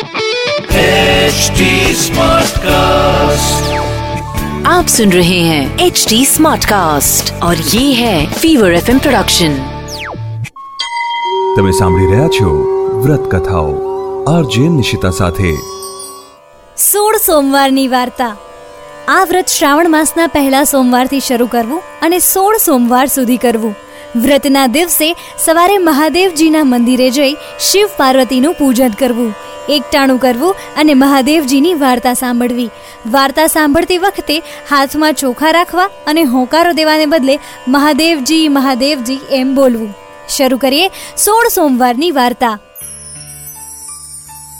HD Smartcast. आप सुन रहे हैं एच डी स्मार्ट कास्ट और ये है फीवर एफ प्रोडक्शन તમે સાંભળી રહ્યા છો વ્રત કથાઓ આરજે નિશિતા સાથે સોળ સોમવારની વાર્તા આ વ્રત શ્રાવણ માસના પહેલા સોમવારથી શરૂ કરવું અને સોળ સોમવાર સુધી કરવું વ્રતના દિવસે સવારે મહાદેવજીના મંદિરે જઈ શિવ પાર્વતીનું પૂજન કરવું એકટાણું કરવું અને મહાદેવજીની વાર્તા સાંભળવી. વાર્તા સાંભળતી વખતે હાથમાં ચોખા રાખવા અને હોંકારો દેવાને બદલે, મહાદેવજી મહાદેવજી, એમ બોલવું. શરૂ કરીએ સોળ સોમવારની વાર્તા.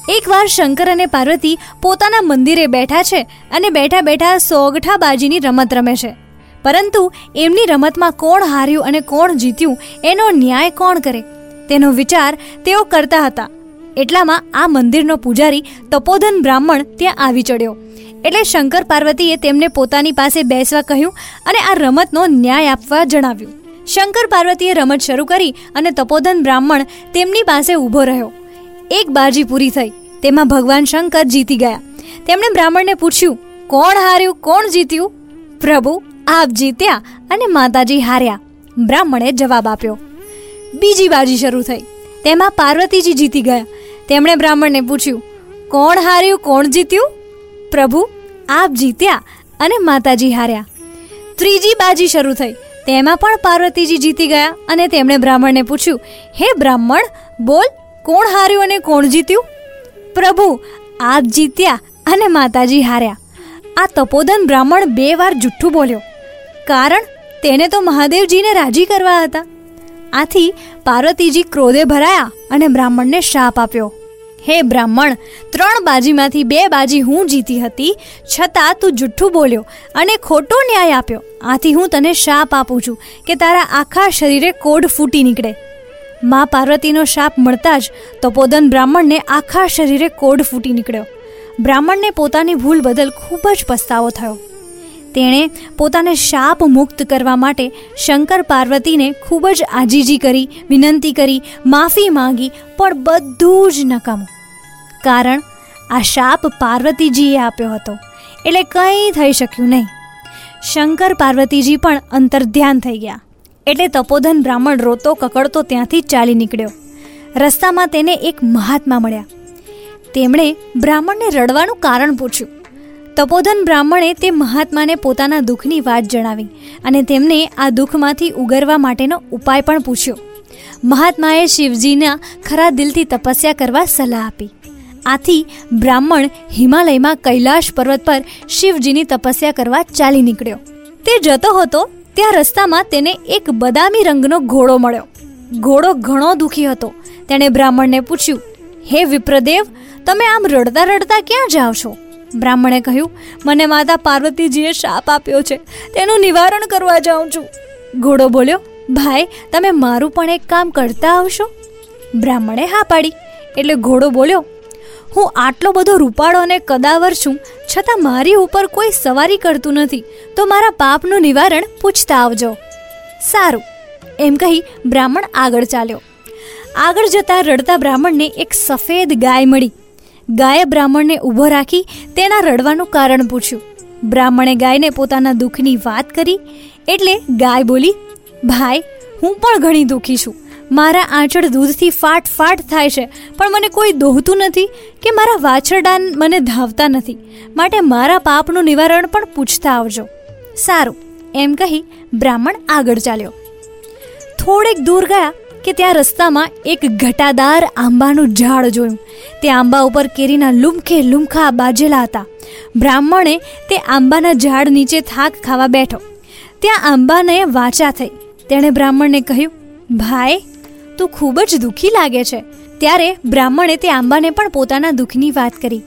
એકવાર શંકર અને પાર્વતી પોતાના મંદિરે બેઠા છે અને બેઠા બેઠા સોગઠા બાજીની રમત રમે છે. પરંતુ એમની રમતમાં કોણ હાર્યું અને કોણ જીત્યું, એનો ન્યાય કોણ કરે? તેનો વિચાર તેઓ કરતા હતા. એટલામાં આ મંદિરનો પૂજારી તપોધન બ્રાહ્મણ ત્યાં આવી ચડ્યો. એટલે શંકર પાર્વતીએ તેમને પોતાની પાસે બેસવા કહ્યું અને આ રમતનો ન્યાય આપવા જણાવ્યું. શંકર પાર્વતીએ રમત શરૂ કરી અને તપોધન બ્રાહ્મણ તેમની પાસે ઊભો રહ્યો. એક બાજી પૂરી થઈ. તેમાં ભગવાન શંકર જીતી ગયા. તેમણે બ્રાહ્મણને પૂછ્યું, કોણ હાર્યું? કોણ જીત્યું? પ્રભુ, આપ જીત્યા અને માતાજી હાર્યા. બ્રાહ્મણે જવાબ આપ્યો. બીજી બાજી શરૂ થઈ. તેમાં પાર્વતીજી જીતી ગયા. તેમણે બ્રાહ્મણને પૂછ્યું, કોણ હાર્યું, કોણ જીત્યું? પ્રભુ, આપ જીત્યા અને માતાજી હાર્યા. ત્રીજી બાજી શરૂ થઈ. તેમાં પણ પાર્વતીજી જીતી ગયા અને તેમણે બ્રાહ્મણને પૂછ્યું, હે બ્રાહ્મણ, બોલ, કોણ હાર્યું અને કોણ જીત્યું? પ્રભુ, આપ જીત્યા અને માતાજી હાર્યા. આ તપોધન બ્રાહ્મણ બે વાર જુઠ્ઠું બોલ્યો. કારણ, તેને તો મહાદેવજીને રાજી કરવા હતા. આથી પાર્વતીજી ક્રોધે ભરાયા અને બ્રાહ્મણને શાપ આપ્યો. હે બ્રાહ્મણ, ત્રણ બાજીમાંથી બે બાજી હું જીતી હતી, છતાં તું જુઠ્ઠું બોલ્યો અને ખોટો ન્યાય આપ્યો. આથી હું તને શાપ આપું છું કે તારા આખા શરીરે કોડ ફૂટી નીકળે. મા પાર્વતીનો શાપ મળતા જ તપોદન બ્રાહ્મણને આખા શરીરે કોડ ફૂટી નીકળ્યો. બ્રાહ્મણને પોતાની ભૂલ બદલ ખૂબ જ પસ્તાવો થયો. તેણે પોતાને શાપ મુક્ત કરવા માટે શંકર પાર્વતીને ખૂબ જ આજીજી કરી, વિનંતી કરી, માફી માંગી, પણ બધું જ નકામું. કારણ આ શાપ પાર્વતીજીએ આપ્યો હતો, એટલે કંઈ થઈ શક્યું નહીં. શંકર પાર્વતીજી પણ અંતર્ધ્યાન થઈ ગયા, એટલે તપોધન બ્રાહ્મણ રોતો કકડતો ત્યાંથી ચાલી નીકળ્યો. રસ્તામાં તેને એક મહાત્મા મળ્યા. તેમણે બ્રાહ્મણને રડવાનું કારણ પૂછ્યું. તપોધન બ્રાહ્મણે તે મહાત્માને પોતાના દુઃખની વાત જણાવી અને તેમને આ દુઃખમાંથી ઉગરવા માટેનો ઉપાય પણ પૂછ્યો. મહાત્માએ શિવજીના ખરા દિલથી તપસ્યા કરવા સલાહ આપી. આથી બ્રાહ્મણ હિમાલયમાં કૈલાશ પર્વત પર શિવજીની તપસ્યા કરવા ચાલી નીકળ્યો. તે જતો હતો, ત્યાં રસ્તામાં તેને એક બદામી રંગનો ઘોડો મળ્યો. ઘોડો ઘણો દુઃખી હતો. તેણે બ્રાહ્મણને પૂછ્યું, હે વિપ્રદેવ, તમે આમ રડતા રડતા ક્યાં જાઓ છો? બ્રાહ્મણે કહ્યું, મને માતા પાર્વતીજીએ શાપ આપ્યો છે, તેનું નિવારણ કરવા જાઉં છું. ઘોડો બોલ્યો, ભાઈ, તમે મારું પણ એક કામ કરતા આવશો? બ્રાહ્મણે હા પાડી, એટલે ઘોડો બોલ્યો, હું આટલો બધો રૂપાળો અને કદાવર છું, છતાં મારી ઉપર કોઈ સવારી કરતું નથી, તો મારા પાપનું નિવારણ પૂછતા આવજો. સારું, એમ કહી બ્રાહ્મણ આગળ ચાલ્યો. આગળ જતા રડતા બ્રાહ્મણને એક સફેદ ગાય મળી. ગાયે બ્રાહ્મણને ઊભો રાખી તેના રડવાનું કારણ પૂછ્યું. બ્રાહ્મણે ગાયને પોતાના દુઃખની વાત કરી એટલે ગાય બોલી, ભાઈ, હું પણ ઘણી દુઃખી છું. મારા આંચળ દૂધથી ફાટ ફાટ થાય છે, પણ મને કોઈ દોહતું નથી કે મારા વાછરડાન મને ધાવતા નથી. માટે મારા પાપનું નિવારણ પણ પૂછતા આવજો. સારું, એમ કહી બ્રાહ્મણ આગળ ચાલ્યો. થોડેક દૂર ગયા કે ત્યાં રસ્તામાં એક ઘટાદાર આંબાનું ઝાડ જોયું. તે આંબા ઉપર કેરીના લુમખે લુમખા બાજેલા હતા. બ્રાહ્મણે તે આંબાના ઝાડ નીચે થાક ખાવા બેઠો. ત્યાં આંબાને વાચા થઈ. તેણે બ્રાહ્મણને કહ્યું, ભાઈ, તું ખૂબ જ દુઃખી લાગે છે. ત્યારે બ્રાહ્મણે તે આંબાને પણ પોતાના દુઃખની વાત કરી.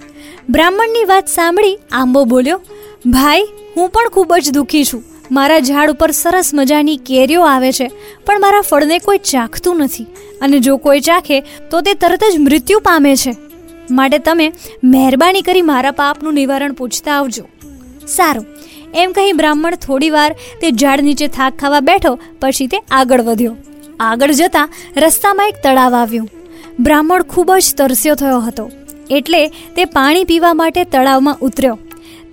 બ્રાહ્મણની વાત સાંભળી આંબો બોલ્યો, ભાઈ, હું પણ ખૂબ જ દુઃખી છું. મારા ઝાડ ઉપર સરસ મજાની કેરીઓ આવે છે, પણ મારા ફળને કોઈ ચાખતું નથી. અને જો કોઈ ચાખે, તો તે તરત જ મૃત્યુ પામે છે. માટે તમે મહેરબાની કરી મારા પાપનું નિવારણ પૂછતા આવજો. સારું. એમ કહી બ્રાહ્મણ થોડી વાર તે ઝાડ નીચે થાક ખાવા બેઠો, પછી તે આગળ વધ્યો. આગળ જતાં રસ્તામાં એક તળાવ આવ્યું. બ્રાહ્મણ ખૂબ જ તરસ્યો થયો હતો. એટલે તે પાણી પીવા માટે તળાવમાં ઉતર્યો.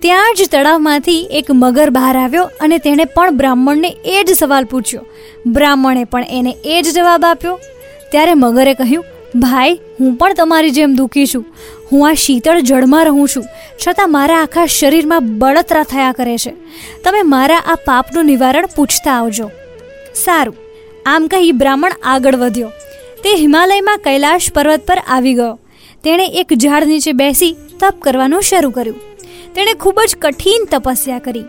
ત્યાં જ તળાવમાંથી એક મગર બહાર આવ્યો અને તેણે પણ બ્રાહ્મણને એ જ સવાલ પૂછ્યો. બ્રાહ્મણે પણ એને એ જ જવાબ આપ્યો. ત્યારે મગરે કહ્યું, ભાઈ, હું પણ તમારી જેમ દુઃખી છું. હું આ શીતળ જળમાં રહું છું, છતાં મારા આખા શરીરમાં બળતરા થયા કરે છે. તમે મારા આ પાપનું નિવારણ પૂછતા આવજો. સારું. આમ કહી બ્રાહ્મણ આગળ વધ્યો. તે હિમાલયમાં કૈલાશ પર્વત પર આવી ગયો. તેણે એક ઝાડ નીચે બેસી તપ કરવાનું શરૂ કર્યું. તેણે ખૂબ જ કઠિન તપસ્યા કરી.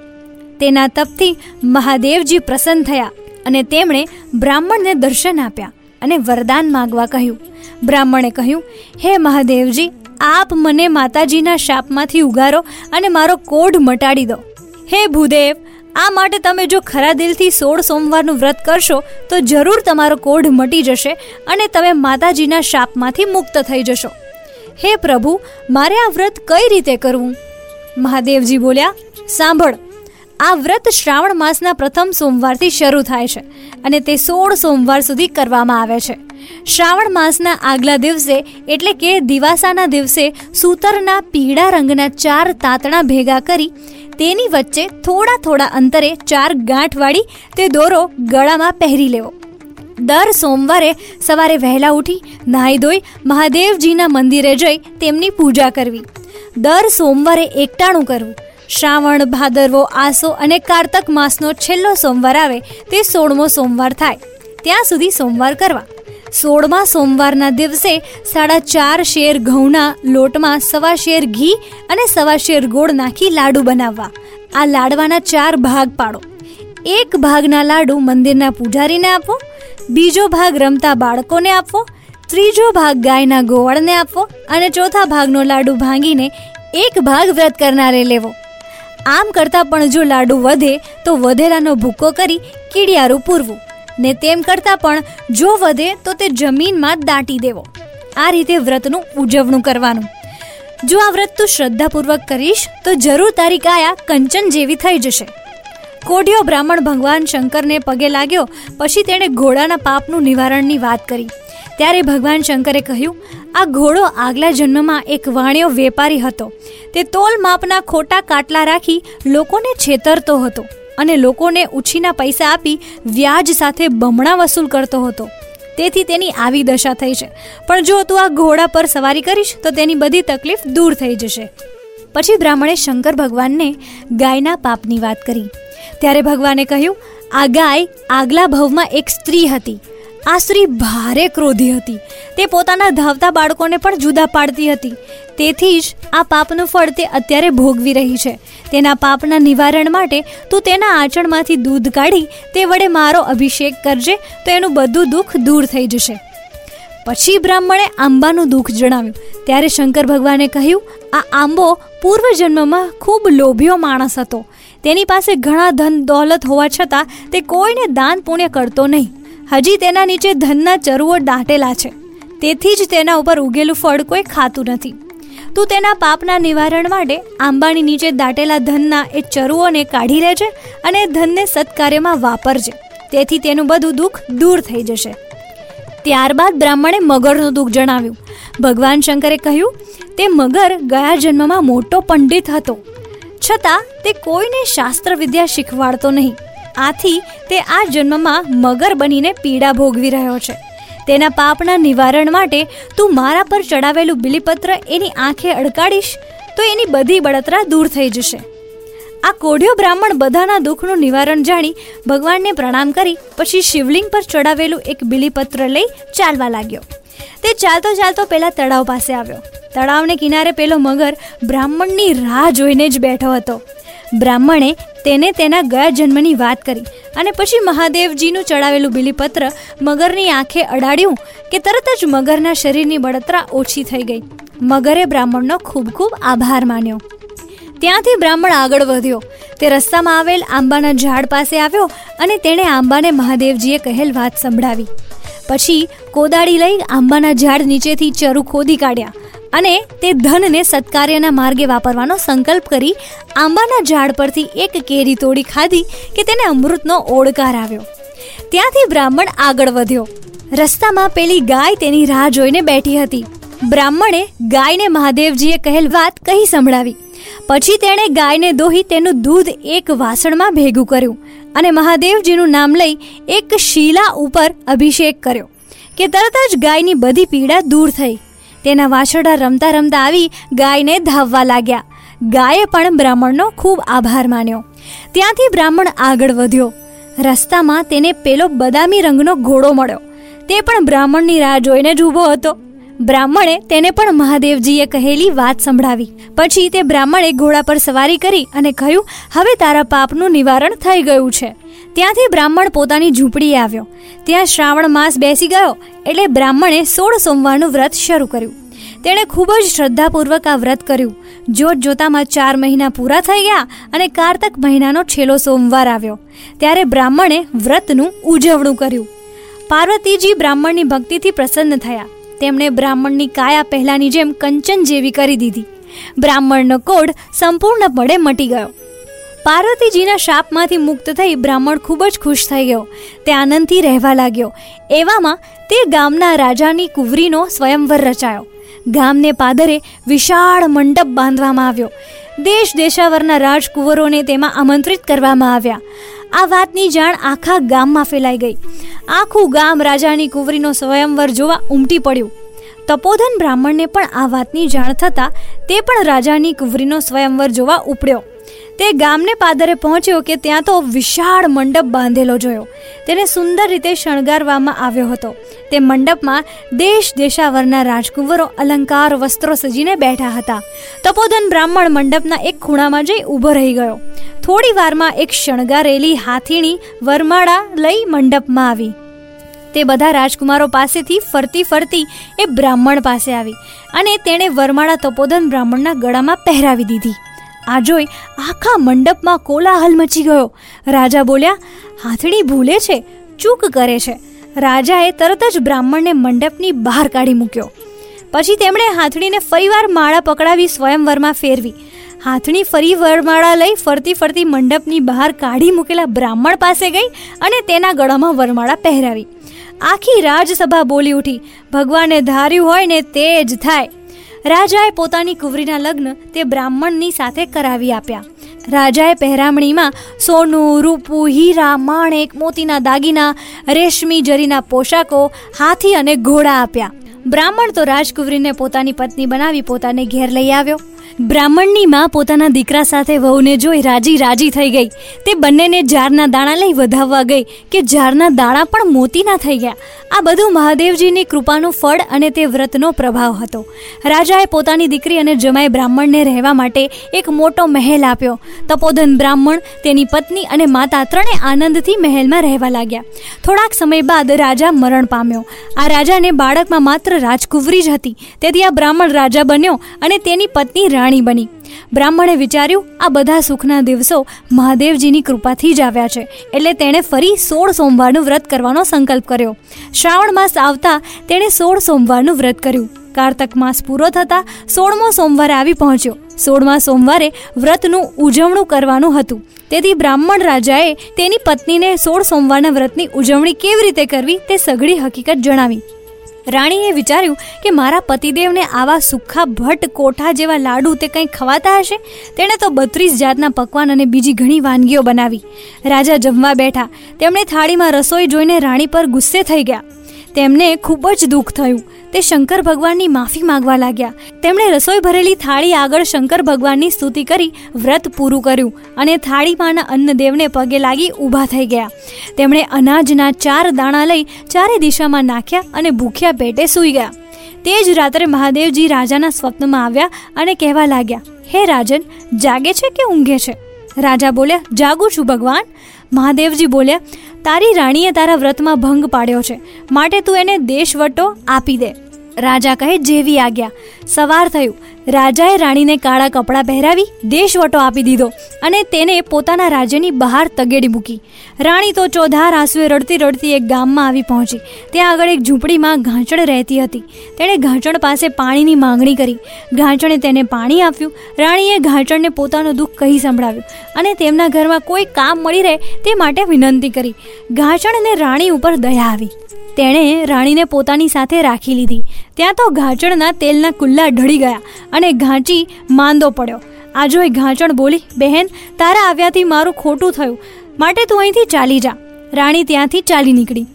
તેના તપથી મહાદેવજી પ્રસન્ન થયા અને તેમણે બ્રાહ્મણને દર્શન આપ્યા અને વરદાન માગવા કહ્યું. બ્રાહ્મણે કહ્યું, હે મહાદેવજી, આપ મને માતાજીના શાપમાંથી ઉગારો અને મારો કોઢ મટાડી દો. હે ભૂદેવ, આ માટે તમે જો ખરા દિલથી સોળ સોમવારનું વ્રત કરશો, તો જરૂર તમારો કોઢ મટી જશે અને તમે માતાજીના શાપમાંથી મુક્ત થઈ જશો. હે પ્રભુ, મારે આ વ્રત કઈ રીતે કરવું? મહાદેવજી બોલ્યા, સાંભળ, આ વ્રત શ્રાવણ માસના પ્રથમ સોમવારથી શરૂ થાય છે અને તે સોળ સોમવાર સુધી કરવામાં આવે છે. શ્રાવણ માસના આગલા દિવસે એટલે કે દિવાસાના દિવસે સૂતરના પીળા રંગના ચાર તાતણા ભેગા કરી તેની વચ્ચે થોડા થોડા અંતરે ચાર ગાંઠવાળી તે દોરો ગળામાં પહેરી લેવો. દર સોમવારે સવારે વહેલા ઉઠી, નાહી ધોઈ મહાદેવજીના મંદિરે જઈ તેમની પૂજા કરવી. દર સોમવારે એકટાણું કરવું. શ્રાવણ, ભાદરવો, આસો અને કારતક માસનો છેલ્લો સોમવાર આવે તે સોળમો સોમવાર થાય. ત્યાં સુધી સોમવાર કરવા. સોળમા સોમવારના દિવસે સાડા ચાર શેર ઘઉંના લોટમાં સવા શેર ઘી અને સવા શેર ગોળ નાખી લાડુ બનાવવા. આ લાડવાના ચાર ભાગ પાડો. એક ભાગના લાડુ મંદિરના પૂજારીને આપો, બીજો ભાગ રમતા બાળકોને આપવો ત્રીજો ભાગ ગાયના ગોવાળને આપવો અને ચોથા ભાગનો લાડુ ભાંગીને એક ભાગ વ્રત કરનારે લેવો. આમ કરતાં પણ જો લાડુ વધે, તો વધેલાનો ભૂકો કરી કીડિયારું પૂરવું. ને તેમ કરતાં પણ જો વધે, તો તે જમીનમાં દાટી દેવો. આ રીતે વ્રતનું ઉજવણું કરવાનું. જો આ વ્રત તું શ્રદ્ધાપૂર્વક કરીશ, તો જરૂર તારી કાયા કંચન જેવી થઈ જશે. કોઢિયો બ્રાહ્મણ ભગવાન શંકરને પગે લાગ્યો, પછી તેણે ઘોડાના પાપનું નિવારણની વાત કરી. ત્યારે ભગવાન શંકરે કહ્યું, આ ઘોડો આગલા જન્મમાં એક વાણિયો વેપારી હતો. તે તોલ માપના ખોટા કાટલા રાખી લોકોને છેતરતો હતો અને લોકોને ઉછીના પૈસા આપી વ્યાજ સાથે બમણા વસૂલ કરતો હતો. તેથી તેની આવી દશા થઈ છે. પણ જો તું આ ઘોડા પર સવારી કરીશ, તો તેની બધી તકલીફ દૂર થઈ જશે. પછી બ્રાહ્મણે શંકર ભગવાનને ગાયના પાપની વાત કરી. ત્યારે ભગવાને કહ્યું, આ ગાય આગલા ભવમાં એક સ્ત્રી હતી. આ સ્ત્રી ભારે ક્રોધી હતી. તે પોતાના ધાવતા બાળકોને પણ જુદા પાડતી હતી. તેથી જ આ પાપનું ફળ તે અત્યારે ભોગવી રહી છે. તેના પાપના નિવારણ માટે તું તેના આંચળમાંથી દૂધ કાઢી તે વડે મારો અભિષેક કરજે તો એનું બધું દુઃખ દૂર થઈ જશે. પછી બ્રાહ્મણે આંબાનું દુઃખ જણાવ્યું. ત્યારે શંકર ભગવાને કહ્યું, આ આંબો પૂર્વજન્મમાં ખૂબ લોભિયો માણસ હતો. તેની પાસે ઘણા ધન દોલત હોવા છતાં તે કોઈને દાન પુણ્ય કરતો નહીં. હજી તેના નીચે ધનના ચરુઓ દાટેલા છે. તેથી જ તેના ઉપર ઉગેલું ફળ કોઈ ખાતું નથી. તું તેના પાપના નિવારણ માટે આંબાની નીચે દાટેલા ધનના એ ચરુઓને કાઢી લેજે અને ધનને સત્કાર્યમાં વાપરજે. તેથી તેનું બધું દુઃખ દૂર થઈ જશે. ત્યારબાદ બ્રાહ્મણે મગરનું દુઃખ જણાવ્યું. ભગવાન શંકરે કહ્યું, તે મગર ગયા જન્મમાં મોટો પંડિત હતો. છતાં તે કોઈને શાસ્ત્ર વિદ્યા શીખવાડતો નહીં. આથી તે આ જન્મમાં મગર બનીને પીડા ભોગવી રહ્યો છે. તેના પાપના નિવારણ માટે તું મારા પર ચડાવેલું બિલીપત્ર એની આંખે અડકાડીશ, તો એની બધી બળતરા દૂર થઈ જશે. આ કોઢિયો બ્રાહ્મણ બધાના દુઃખનું નિવારણ જાણી ભગવાનને પ્રણામ કરી પછી શિવલિંગ પર ચડાવેલું એક બિલીપત્ર લઈ ચાલવા લાગ્યો. તે ચાલતો ચાલતો પહેલાં તળાવ પાસે આવ્યો. તળાવને કિનારે પેલો મગર બ્રાહ્મણની રાહ જોઈને જ બેઠો હતો. બ્રાહ્મણે તેને તેના ગયા જન્મની વાત કરી અને પછી મહાદેવજીનું ચડાવેલું બિલીપત્ર મગરની આંખે અડાડ્યું કે તરત જ મગરના શરીરની બળતરા ઓછી થઈ ગઈ. મગરે બ્રાહ્મણનો ખૂબ ખૂબ આભાર માન્યો. ત્યાંથી બ્રાહ્મણ આગળ વધ્યો. તે રસ્તામાં આવેલ આંબાના ઝાડ પાસે આવ્યો અને તેણે આંબાને મહાદેવજીએ કહેલ વાત સંભળાવી. પછી કોદાળી લઈ આંબાના ઝાડ નીચેથી ચરુ ખોદી કાઢ્યા. અને તે ધનને સત્કાર્યના માર્ગે વાપરવાનો સંકલ્પ કરી આંબાના ઝાડ પરથી એક કેરી તોડી ખાધી કે તેને અમૃતનો ઓળકાર આવ્યો. ત્યાંથી બ્રાહ્મણ આગળ વધ્યો. રસ્તામાં પેલી ગાય તેની રાહ જોઈને બેઠી હતી. બ્રાહ્મણે ગાયને મહાદેવજીએ કહેલ વાત કહી સંભળાવી. પછી તેણે ગાયને દોહી તેનું દૂધ એક વાસણમાં ભેગું કર્યું અને મહાદેવજીનું નામ લઈ એક શીલા ઉપર અભિષેક કર્યો કે તરત જ ગાયની બધી પીડા દૂર થઈ. તેના વાછરડા રમતા રમતા આવી ગાયને ધાવવા લાગ્યા. ગાયે પણ બ્રાહ્મણનો ખૂબ આભાર માન્યો. ત્યાંથી બ્રાહ્મણ આગળ વધ્યો. રસ્તામાં તેને પેલો બદામી રંગનો ઘોડો મળ્યો. તે પણ બ્રાહ્મણની રાહ જોઈને જ ઊભો હતો. બ્રાહ્મણે તેને પણ મહાદેવજીએ કહેલી વાત સંભળાવી. પછી તે બ્રાહ્મણે ઘોડા પર સવારી કરી અને કહ્યું, હવે તારા પાપનું નિવારણ થઈ ગયું છે. ત્યાંથી બ્રાહ્મણ પોતાની ઝૂંપડીએ આવ્યો. ત્યાં શ્રાવણ માસ બેસી ગયો એટલે બ્રાહ્મણે સોળ સોમવારનું વ્રત શરૂ કર્યું. તેણે ખૂબ જ શ્રદ્ધાપૂર્વક આ વ્રત કર્યું. જોત જોતામાં ચાર મહિના પૂરા થઈ ગયા અને કારતક મહિનાનો છેલ્લો સોમવાર આવ્યો. ત્યારે બ્રાહ્મણે વ્રતનું ઉજવણું કર્યું. પાર્વતીજી બ્રાહ્મણની ભક્તિથી પ્રસન્ન થયા. તેમણે બ્રાહ્મણની કાયા પહેલાની જેમ કંચન જેવી કરી દીધી. બ્રાહ્મણનો કોડ સંપૂર્ણપણે મટી ગયો. પાર્વતીજીના શાપમાંથી મુક્ત થઈ બ્રાહ્મણ ખૂબ જ ખુશ થઈ ગયો. તે આનંદથી રહેવા લાગ્યો. એવામાં તે ગામના રાજાની કુંવરીનો સ્વયંવર રચાયો. ગામને પાદરે વિશાળ મંડપ બાંધવામાં આવ્યો. દેશ દેશાવરના રાજકુંવરોને તેમાં આમંત્રિત કરવામાં આવ્યા. આ વાતની જાણ આખા ગામમાં ફેલાઈ ગઈ. આખું ગામ રાજાની કુંવરીનો સ્વયંવર જોવા ઉમટી પડ્યું. તપોધન બ્રાહ્મણને પણ આ વાતની જાણ થતાં તે પણ રાજાની કુંવરીનો સ્વયંવર જોવા ઉપડ્યો. તે ગામને પાદરે પહોંચ્યો કે ત્યાં તો વિશાળ મંડપ બાંધેલો જોયો. તેને સુંદર રીતે શણગારવામાં આવ્યો હતો. તે મંડપમાં દેશ દેશાવરના રાજકુંવરો અલંકાર વસ્ત્રો સજીને બેઠા હતા. તપોધન બ્રાહ્મણ મંડપના એક ખૂણામાં જઈ ઊભો રહી ગયો. થોડી વારમાં એક શણગારેલી હાથીણી વરમાળા લઈ મંડપમાં આવી. તે બધા રાજકુમારો પાસેથી ફરતી ફરતી એ બ્રાહ્મણ પાસે આવી અને તેણે વરમાળા તપોધન બ્રાહ્મણના ગળામાં પહેરાવી દીધી. આ જોઈ આખા મંડપમાં કોલાહલ મચી ગયો. રાજા બોલ્યા, હાથડી ભૂલે છે, ચૂક કરે છે. રાજાએ તરત જ બ્રાહ્મણને મંડપની બહાર કાઢી મૂક્યો. પછી તેમણે હાથડીને ફરીવાર માળા પકડાવી સ્વયંવરમાં ફેરવી. હાથણી ફરી વરમાળા લઈ ફરતી ફરતી મંડપની બહાર કાઢી મૂકેલા બ્રાહ્મણ પાસે ગઈ અને તેના ગળામાં વરમાળા પહેરાવી. આખી રાજસભા બોલી ઉઠી. ભગવાને ધાર્યું હોય ને તે જ થાય. રાજાએ પોતાની કુંવરીના લગ્ન તે બ્રાહ્મણની સાથે કરાવી આપ્યા. રાજાએ પહેરામણીમાં સોનું, રૂપું, હીરા, માણેક, મોતીના દાગીના, રેશમી જરીના પોશાકો, હાથી અને ઘોડા આપ્યા. બ્રાહ્મણ તો રાજકુંવરીને પોતાની પત્ની બનાવી પોતાને ઘેર લઈ આવ્યો. બ્રાહ્મણની માં પોતાના દીકરા સાથે વહુને જોઈ રાજી રાજી થઈ ગઈ. તે બંનેને ઝારના દાણા લઈ વધાવવા ગઈ કે ઝારના દાણા પણ મોતીના થઈ ગયા. આ બધું મહાદેવજીની કૃપાનું ફળ અને તે વ્રતનો પ્રભાવ હતો. રાજાએ પોતાની દીકરી અને જમાઈ બ્રાહ્મણને રહેવા માટે એક મોટો મહેલ આપ્યો. તપોધન બ્રાહ્મણ, તેની પત્ની અને માતા ત્રણે આનંદથી મહેલમાં રહેવા લાગ્યા. થોડાક સમય બાદ રાજા મરણ પામ્યો. આ રાજાને બાળકમાં માત્ર રાજકુંવરી જ હતી. તેથી આ બ્રાહ્મણ રાજા બન્યો અને તેની પત્ની રાણી બની. બ્રાહ્મણે વિચાર્યું, આ બધા સુખના દિવસો મહાદેવજીની કૃપાથી જ આવ્યા છે. એટલે તેણે ફરી સોળ સોમવારનું વ્રત કરવાનો સંકલ્પ કર્યો. શ્રાવણ માસ આવતા તેણે સોળ સોમવારનું વ્રત કર્યું. કારતક માસ પૂરો થતાં સોળમો સોમવારે આવી પહોંચ્યો. સોળમા સોમવારે વ્રતનું ઉજવણું કરવાનું હતું. તેથી બ્રાહ્મણ રાજાએ તેની પત્નીને સોળ સોમવારના વ્રતની ઉજવણી કેવી રીતે કરવી તે સઘળી હકીકત જણાવી. રાણીએ વિચાર્યું કે મારા પતિદેવને આવા સુખા ભટ્ટ કોઠા જેવા લાડુ તે કંઈ ખવાતા હશે? તેણે તો બત્રીસ જાતના પકવાન અને બીજી ઘણી વાનગીઓ બનાવી. રાજા જમવા બેઠા. તેમણે થાળીમાં રસોઈ જોઈને રાણી પર ગુસ્સે થઈ ગયા. તેમને ખૂબ જ દુઃખ થયું. તે શંકર ભગવાનની માફી માંગવા લાગ્યા. તેમણે રસોઈ ભરેલી થાળી આગળ શંકર ભગવાનની સ્તુતિ કરી વ્રત પૂરું કર્યું અને થાળીમાંના અન્નદેવને પગે લાગી ઊભા થઈ ગયા. તેમણે અનાજના ચાર દાણા લઈ ચારે દિશામાં નાખ્યા અને ભૂખ્યા પેટે સૂઈ ગયા. તે જ રાત્રે મહાદેવજી રાજાના સ્વપ્નમાં આવ્યા અને કહેવા લાગ્યા, હે રાજન, જાગે છે કે ઊંઘે છે? રાજા બોલ્યા, જાગું છું ભગવાન. મહાદેવજી બોલ્યા, તારી રાણીએ તારા વ્રતમાં ભંગ પાડ્યો છે. માટે તું એને દેશવટો આપી દે. રાજા કહે, જેવી આજ્ઞા. સવાર થયું. રાજાએ રાણીને કાળા કપડાં પહેરાવી દેશવટો આપી દીધો અને તેને પોતાના રાજ્યની બહાર તગેડી મૂકી. રાણી તો ચોધાર આંસુએ રડતી રડતી એક ગામમાં આવી પહોંચી. ત્યાં આગળ એક ઝૂંપડીમાં ઘાંચણ રહેતી હતી. તેણે ઘાંચણ પાસે પાણીની માંગણી કરી. ઘાંચણે તેને પાણી આપ્યું. રાણીએ ઘાંચણને પોતાનું દુઃખ કહી સંભળાવ્યું અને તેમના ઘરમાં કોઈ કામ મળી રહે તે માટે વિનંતી કરી. ઘાંચણને રાણી ઉપર દયા આવી. તેણે રાણીને પોતાની સાથે રાખી લીધી. ત્યાં તો ઘાંચણના તેલના કુલ્લા ઢળી ગયા અને ઘાંચી માંદો પડ્યો. આ જોઈ ઘાંચણ બોલી, બહેન, તારા આવ્યાથી મારું ખોટું થયું. માટે તું અહીંથી ચાલી જા. રાણી ત્યાંથી ચાલી નીકળી.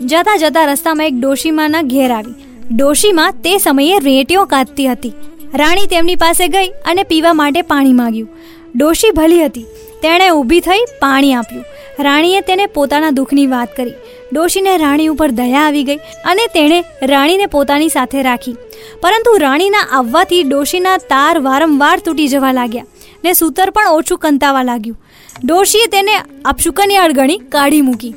જતા જતા રસ્તામાં એક ડોશીમાના ઘેર આવી. ડોશીમાં તે સમયે રેટીઓ કાઢતી હતી. રાણી તેમની પાસે ગઈ અને પીવા માટે પાણી માંગ્યું. ડોશી ભલી હતી. તેણે ઊભી થઈ પાણી આપ્યું. રાણીએ તેને પોતાના દુઃખની વાત કરી. ડોશીને રાણી ઉપર દયા આવી ગઈ અને તેણે રાણીને પોતાની સાથે રાખી. પરંતુ રાણીના આવવાથી ડોશીના તાર વારંવાર તૂટી જવા લાગ્યા ને સૂતર પણ ઓછું કંતાવા લાગ્યું. ડોશીએ તેને અપશુકનિયાળ ગણી કાઢી મૂકી.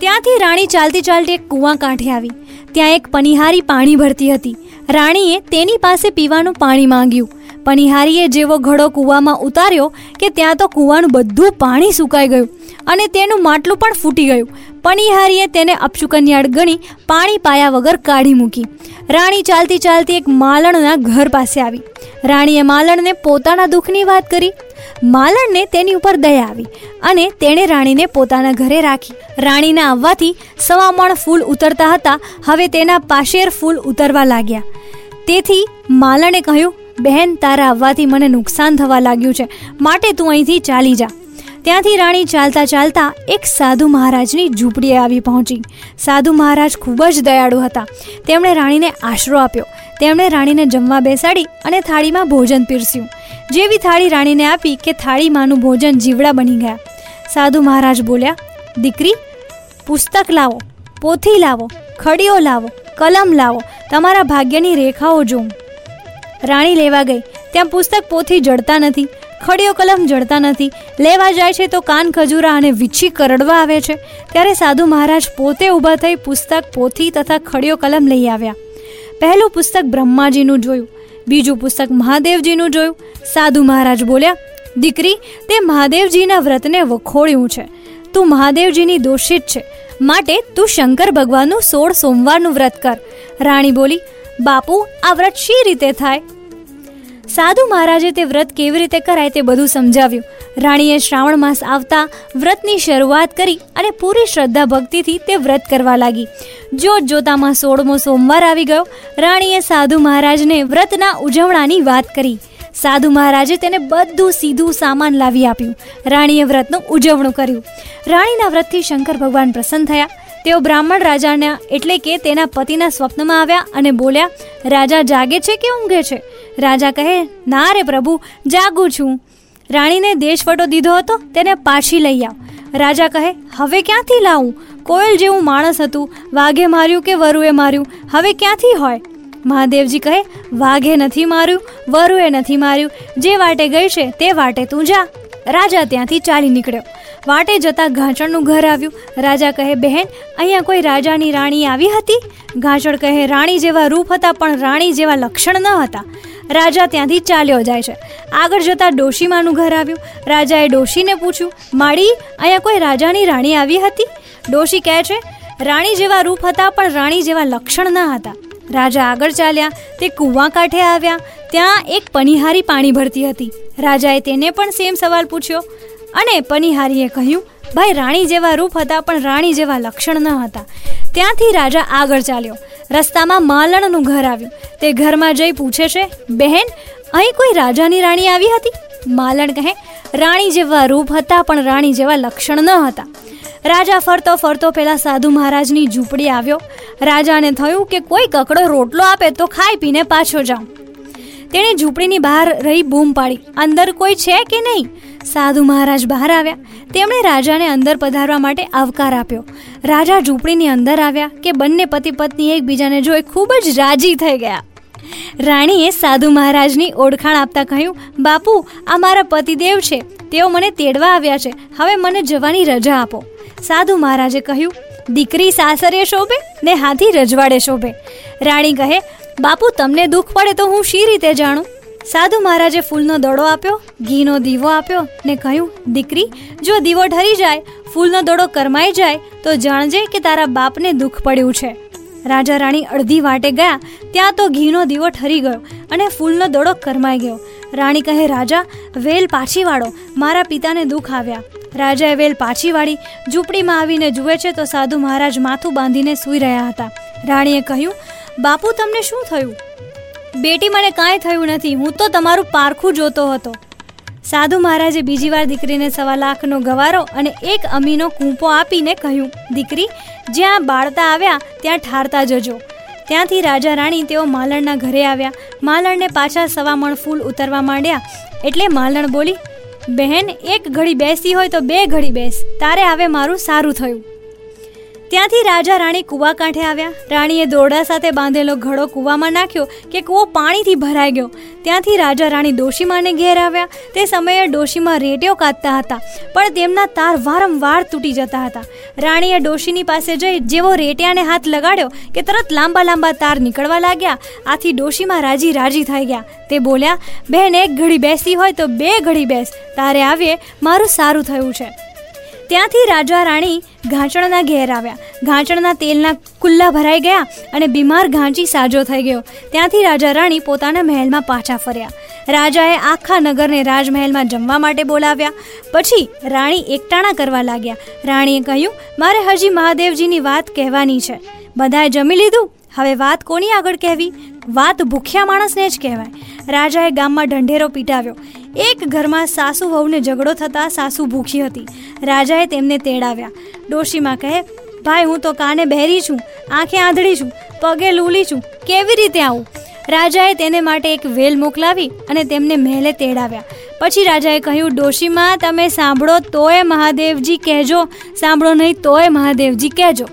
ત્યાંથી રાણી ચાલતી ચાલતી એક કૂવા કાંઠે આવી. ત્યાં એક પનિહારી પાણી ભરતી હતી. રાણીએ તેની પાસે પીવાનું પાણી માંગ્યું. પનિહારીએ જેવો ઘડો કૂવામાં ઉતાર્યો કે ત્યાં તો કૂવાનું બધું પાણી સુકાઈ ગયું અને તેનું માટલું પણ ફૂટી ગયું. પણિહારીએ તેને અપશુકન્યાળ ગણી પાણી પાયા વગર કાઢી મૂકી. રાણી ચાલતી ચાલતી એક માલણના ઘર પાસે આવી. રાણીએ માલણને પોતાના દુઃખની વાત કરી. માલણને તેની ઉપર દયા આવી અને તેણે રાણીને પોતાના ઘરે રાખી. રાણીના આવવાથી સવામણ ફૂલ ઉતરતા હતા. હવે તેના પાશેર ફૂલ ઉતરવા લાગ્યા. તેથી માલણે કહ્યું બહેન તારા આવવાથી મને નુકસાન થવા લાગ્યું છે. માટે તું અહીંથી ચાલી જા. ત્યાંથી રાણી ચાલતા ચાલતા એક સાધુ મહારાજની ઝૂંપડીએ આવી પહોંચી. સાધુ મહારાજ ખૂબ જ દયાળુ હતા. તેમણે રાણીને આશરો આપ્યો. તેમણે રાણીને જમવા બેસાડી અને થાળીમાં ભોજન પીરસ્યું. જેવી થાળી રાણીને આપી કે થાળીમાંનું ભોજન જીવડા બની ગયા. સાધુ મહારાજ બોલ્યા, દીકરી, પુસ્તક લાવો, પોથી લાવો, ખડીઓ લાવો, કલમ લાવો. તમારા ભાગ્યની રેખાઓ જોઉં. રાણી લેવા ગઈ. ત્યાં પુસ્તક પોથી જડતા નથી, ખડીયો કલમ જડતા નથી. લેવા જાય છે તો કાન ખજૂરા અને વિચ્છી કરડવા આવે છે. ત્યારે સાધુ મહારાજ પોતે ઊભા થઈ પુસ્તક પોથી તથા ખડીયો કલમ લઈ આવ્યા. પહેલું પુસ્તક બ્રહ્માજીનું જોયું, બીજું પુસ્તક મહાદેવજીનું જોયું. સાધુ મહારાજ બોલ્યા, દીકરી, તે મહાદેવજીના વ્રતને વખોડ્યું છે. તું મહાદેવજીની દોષિત છે. માટે તું શંકર ભગવાનનું સોળ સોમવારનું વ્રત કર. રાણી બોલી બાપુ, આ વ્રત શી રીતે થાય? સાધુ મહારાજે તે વ્રત કેવી રીતે કરાય તે બધું સમજાવ્યું. રાણીએ શ્રાવણ માસ આવતા વ્રતની શરૂઆત કરી અને પૂરી શ્રદ્ધા ભક્તિથી તે વ્રત કરવા લાગી. જોત જોતામાં સોળમો સોમવાર આવી ગયો. રાણીએ સાધુ મહારાજને વ્રતના ઉજવણાની વાત કરી. સાધુ મહારાજે તેને બધું સીધું સામાન લાવી આપ્યું. રાણીએ વ્રતનું ઉજવણું કર્યું. રાણીના વ્રતથી શંકર ભગવાન પ્રસન્ન થયા. તેઓ બ્રાહ્મણ રાજાના એટલે કે તેના પતિના સ્વપ્નમાં આવ્યા અને બોલ્યા, રાજા જાગે છે કે ઊંઘે છે? રાજા કહે, ના રે પ્રભુ, જાગું છું. રાણીને દેશવટો દીધો હતો, તેને પાછી લઈ આવ. રાજા કહે, હવે ક્યાંથી લાવું? કોયલ જેવું માણસ હતું, વાઘે માર્યું કે વરુએ માર્યું? હવે ક્યાંથી હોય? મહાદેવજી કહે, વાઘે નથી માર્યું, વરુએ નથી માર્યું. જે વાટે ગઈ છે, તે વાટે તું જા. રાજા ત્યાંથી ચાલી નીકળ્યો. વાટે જતા ઘાંચણનું ઘર આવ્યું. રાજા કહે, બહેન, અહીંયા કોઈ રાજાની રાણી આવી હતી? ઘાંચણ કહે, રાણી જેવા રૂપ હતા, પણ રાણી જેવા લક્ષણ ન હતા. રાજા ત્યાંથી ચાલ્યો જાય છે. આગળ જતા ડોશીમાનું ઘર આવ્યું. રાજાએ ડોશીને પૂછ્યું માળી અહીંયા કોઈ રાજાની રાણી આવી હતી? ડોશી કહે છે, રાણી જેવા રૂપ હતા, પણ રાણી જેવા લક્ષણ ન હતા. રાજા આગળ ચાલ્યા, તે કૂવા કાંઠે આવ્યા. ત્યાં એક પનિહારી પાણી ભરતી હતી. રાજાએ તેને પણ સેમ સવાલ પૂછ્યો. અને પનિહારીએ કહ્યું, ભાઈ, રાણી જેવા રૂપ હતા, પણ રાણી જેવા લક્ષણ ન હતા. ત્યાંથી રાજા આગળ ચાલ્યો. રસ્તામાં માલણનું ઘર આવ્યું. તે ઘરમાં જઈ પૂછે છે, બહેન, અહીં કોઈ રાજાની રાણી આવી હતી? માલણ કહે, રાણી જેવા રૂપ હતા, પણ રાણી જેવા લક્ષણ ન હતા. રાજા ફરતો ફરતો પેલા સાધુ મહારાજની ઝૂંપડી આવ્યો. રાજાને થયું કે કોઈ કકડો રોટલો આપે તો ખાઈ પીને પાછો જાઉં. તેણે ઝૂંપડીની બહાર રહી બૂમ પાડી. અંદર કોઈ છે કે નહીં? સાધુ મહારાજ બહાર આવ્યા. તેમણે રાજાને અંદર પધારવા માટે આવકાર આપ્યો. રાજા ઝૂંપડીની અંદર આવ્યા કે બંને પતિ પત્ની એકબીજાને જોઈ ખૂબ જ રાજી થઈ ગયા. રાણીએ સાધુ મહારાજની ઓળખાણ આપતા કહ્યું, બાપુ, આ મારા પતિદેવ છે. તેઓ મને તેડવા આવ્યા છે. હવે મને જવાની રજા આપો. સાધુ મહારાજે કહ્યું દીકરી સાસરે શોભે ને હાથી રજવાડે શોભે. રાણી કહે, બાપુ, તમને દુઃખ પડે તો હું શી રીતે જાણું? સાધુ મહારાજે ફૂલનો દડો આપ્યો, ઘીનો દીવો આપ્યો ને કહ્યું, દીકરી, જો દીવો ઠરી જાય, ફૂલનો દડો કરમાઈ જાય, તો જાણજે કે તારા બાપને દુઃખ પડ્યું છે. રાજા રાણી અડધી વાટે ગયા, ત્યાં તો ઘીનો દીવો ઠરી ગયો અને ફૂલનો દડો કરમાઈ ગયો. રાણી કહે, રાજા, વેલ પાછી વાળો, મારા પિતાને દુઃખ આવ્યા. રાજાએ વેલ પાછી વાળી ઝૂંપડીમાં આવીને જુએ છે તો સાધુ મહારાજ માથું બાંધીને સૂઈ રહ્યા હતા. રાણીએ કહ્યું, બાપુ, તમને શું થયું? બેટી મને કાંઈ થયું નથી. હું તો તમારું પારખું જોતો હતો. સાધુ મહારાજે બીજી વાર દીકરીને સવા લાખનો ગવારો અને એક અમીનો કૂંપો આપીને કહ્યું, દીકરી, જ્યાં બાળતા આવ્યા, ત્યાં ઠારતા જજો. ત્યાંથી રાજા રાણી તેઓ માલણના ઘરે આવ્યા. માલણને પાછા સવા મણ ફૂલ ઉતરવા માંડ્યા. એટલે માલણ બોલી બહેન એક ઘડી બેસી હોય તો બે ઘડી બેસ. તારે આવે મારું સારું થયું. ત્યાંથી રાજા રાણી કૂવા કાંઠે આવ્યા. રાણીએ દોરડા સાથે બાંધેલો ઘડો કૂવામાં નાખ્યો કે કૂવો પાણીથી ભરાઈ ગયો. ત્યાંથી રાજા રાણી ડોશીમાને ઘેર આવ્યા. તે સમયે ડોશીમાં રેડિયો કાઢતા હતા, પણ તેમના તાર વારંવાર તૂટી જતા હતા. રાણીએ ડોશીની પાસે જઈ જેવો રેટિયાને હાથ લગાડ્યો કે તરત લાંબા લાંબા તાર નીકળવા લાગ્યા. આથી ડોશીમાં રાજી રાજી થઈ ગયા. તે બોલ્યા બેન એક ઘડી બેસી હોય તો બે ઘડી બેસ. તારે આવીએ, મારું સારું થયું છે. ત્યાંથી રાજા રાણી ઘાંચણના ઘેર આવ્યા. ઘાંચણના તેલના કુલ્લા ભરાઈ ગયા અને બીમાર ઘાંચી સાજો થઈ ગયો. ત્યાંથી રાજા રાણી પોતાના મહેલમાં પાછા ફર્યા. રાજાએ આખા નગરને રાજમહેલમાં જમવા માટે બોલાવ્યા. પછી રાણી એકટાણા કરવા લાગ્યા. રાણીએ કહ્યું, મારે હજી મહાદેવજીની વાત કહેવાની છે. બધાએ જમી લીધું? હવે વાત કોની આગળ કહેવી? વાત ભૂખ્યા માણસને જ કહેવાય. રાજાએ ગામમાં ઢંઢેરો પીટાવ્યો. એક ઘરમાં સાસુ વહુને ઝઘડો થતાં સાસુ ભૂખી હતી. રાજાએ તેમને તેડાવ્યા. ડોશીમાં કહે, ભાઈ, હું તો કાને બહેરી છું, આંખે આંધળી છું, પગે લૂલી છું, કેવી રીતે આવું? રાજાએ તેને માટે એક વેલ મોકલાવી અને તેમને મહેલે તેડાવ્યા. પછી રાજાએ કહ્યું, ડોશીમાં, તમે સાંભળો તોય મહાદેવજી કહેજો, સાંભળો નહીં તોય મહાદેવજી કહેજો.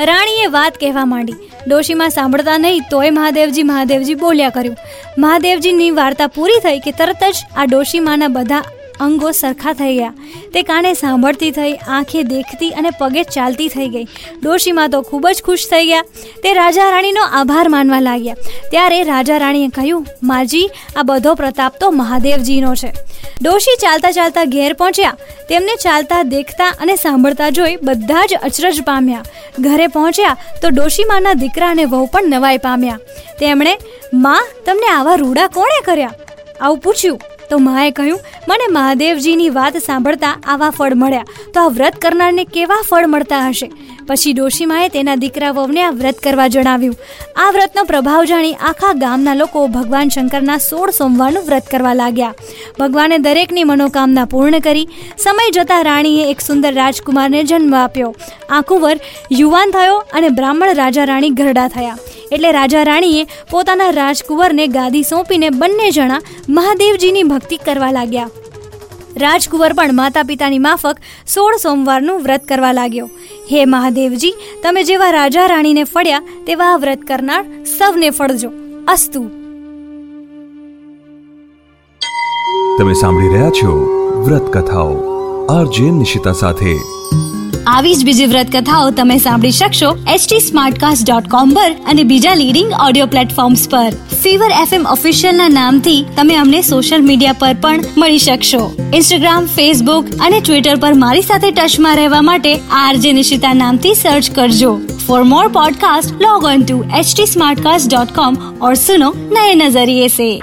રાણીએ વાત કહેવા માંડી. ડોશીમાં સાંભળતા નહીં તોય મહાદેવજી મહાદેવજી બોલ્યા કર્યું. મહાદેવજીની વાર્તા પૂરી થઈ કે તરત જ આ ડોશીમાના બધા અંગો સરખા થઈ ગયા. તે કાને સાંભળતી થઈ, આંખે દેખતી અને પગે ચાલતી થઈ ગઈ. ડોશીમાં તો ખૂબ જ ખુશ થઈ ગયા. તે રાજા રાણીનો આભાર માનવા લાગ્યા. ત્યારે રાજા રાણીએ કહ્યું, માજી, આ બધો પ્રતાપ તો મહાદેવજીનો છે. ડોશી ચાલતા ચાલતા ઘેર પહોંચ્યા. તેમને ચાલતા, દેખતા અને સાંભળતા જોઈ બધા જ અચરજ પામ્યા. ઘરે પહોંચ્યા તો ડોશીમાના દીકરા અને વહુ પણ નવાઈ પામ્યા. તેમણે, માં, તમને આવા રૂડા કોણે કર્યા? આવું પૂછ્યું. તો માએ કહ્યું, મને મહાદેવજીની વાત સાંભળતા આવા ફળ મળ્યા. તો આ વ્રત કરનારને કેવા ફળ મળતા હશે? પછી ડોશીમાએ તેના દીકરા વહુને આ વ્રત કરવા જણાવ્યું. આ વ્રતનો પ્રભાવ જાણી આખા ગામના લોકો ભગવાન શંકરના સોળ સોમવારનું વ્રત કરવા લાગ્યા. ભગવાને દરેકની મનોકામના પૂર્ણ કરી. સમય જતા રાણીએ એક સુંદર રાજકુમારને જન્મ આપ્યો. આ કુંવર યુવાન થયો અને બ્રાહ્મણ રાજા રાણી ઘરડા થયા. એટલે રાજા રાણીએ પોતાના રાજકુંવરને ગાદી સોંપીને બંને જણા મહાદેવજીની ભક્તિ કરવા લાગ્યા. રાજકુંવર પણ માતા પિતાની માફક સોળ સોમવારનું વ્રત કરવા લાગ્યો. હે મહાદેવજી, તમે જેવા રાજા રાણીને ફળ્યા, તેવા વ્રત કરનાર સૌને ફળજો. અસ્તુ. તમે સાંભળી રહ્યા છો વ્રત કથાઓ. આરજે નિશિતા સાથે આવી જ બીજી વ્રત કથાઓ તમે સાંભળી શકશો એચટી સ્માર્ટકાસ્ટ ડોટ પર અને બીજા લીડિંગ ઓડિયો પ્લેટફોર્મ્સ પર. ફીવર એફએમ ઓફિશિયલના નામથી તમે અમને સોશિયલ મીડિયા પર પણ મળી શકશો. ઇન્સ્ટાગ્રામ ફેસબુક અને ટ્વિટર પર મારી સાથે ટચમાં રહેવા માટે આરજે નિશિતા નામથી સર્ચ કરજો. For more podcast log on to H T smart dot com or સુનો નયે નજરિયે સે.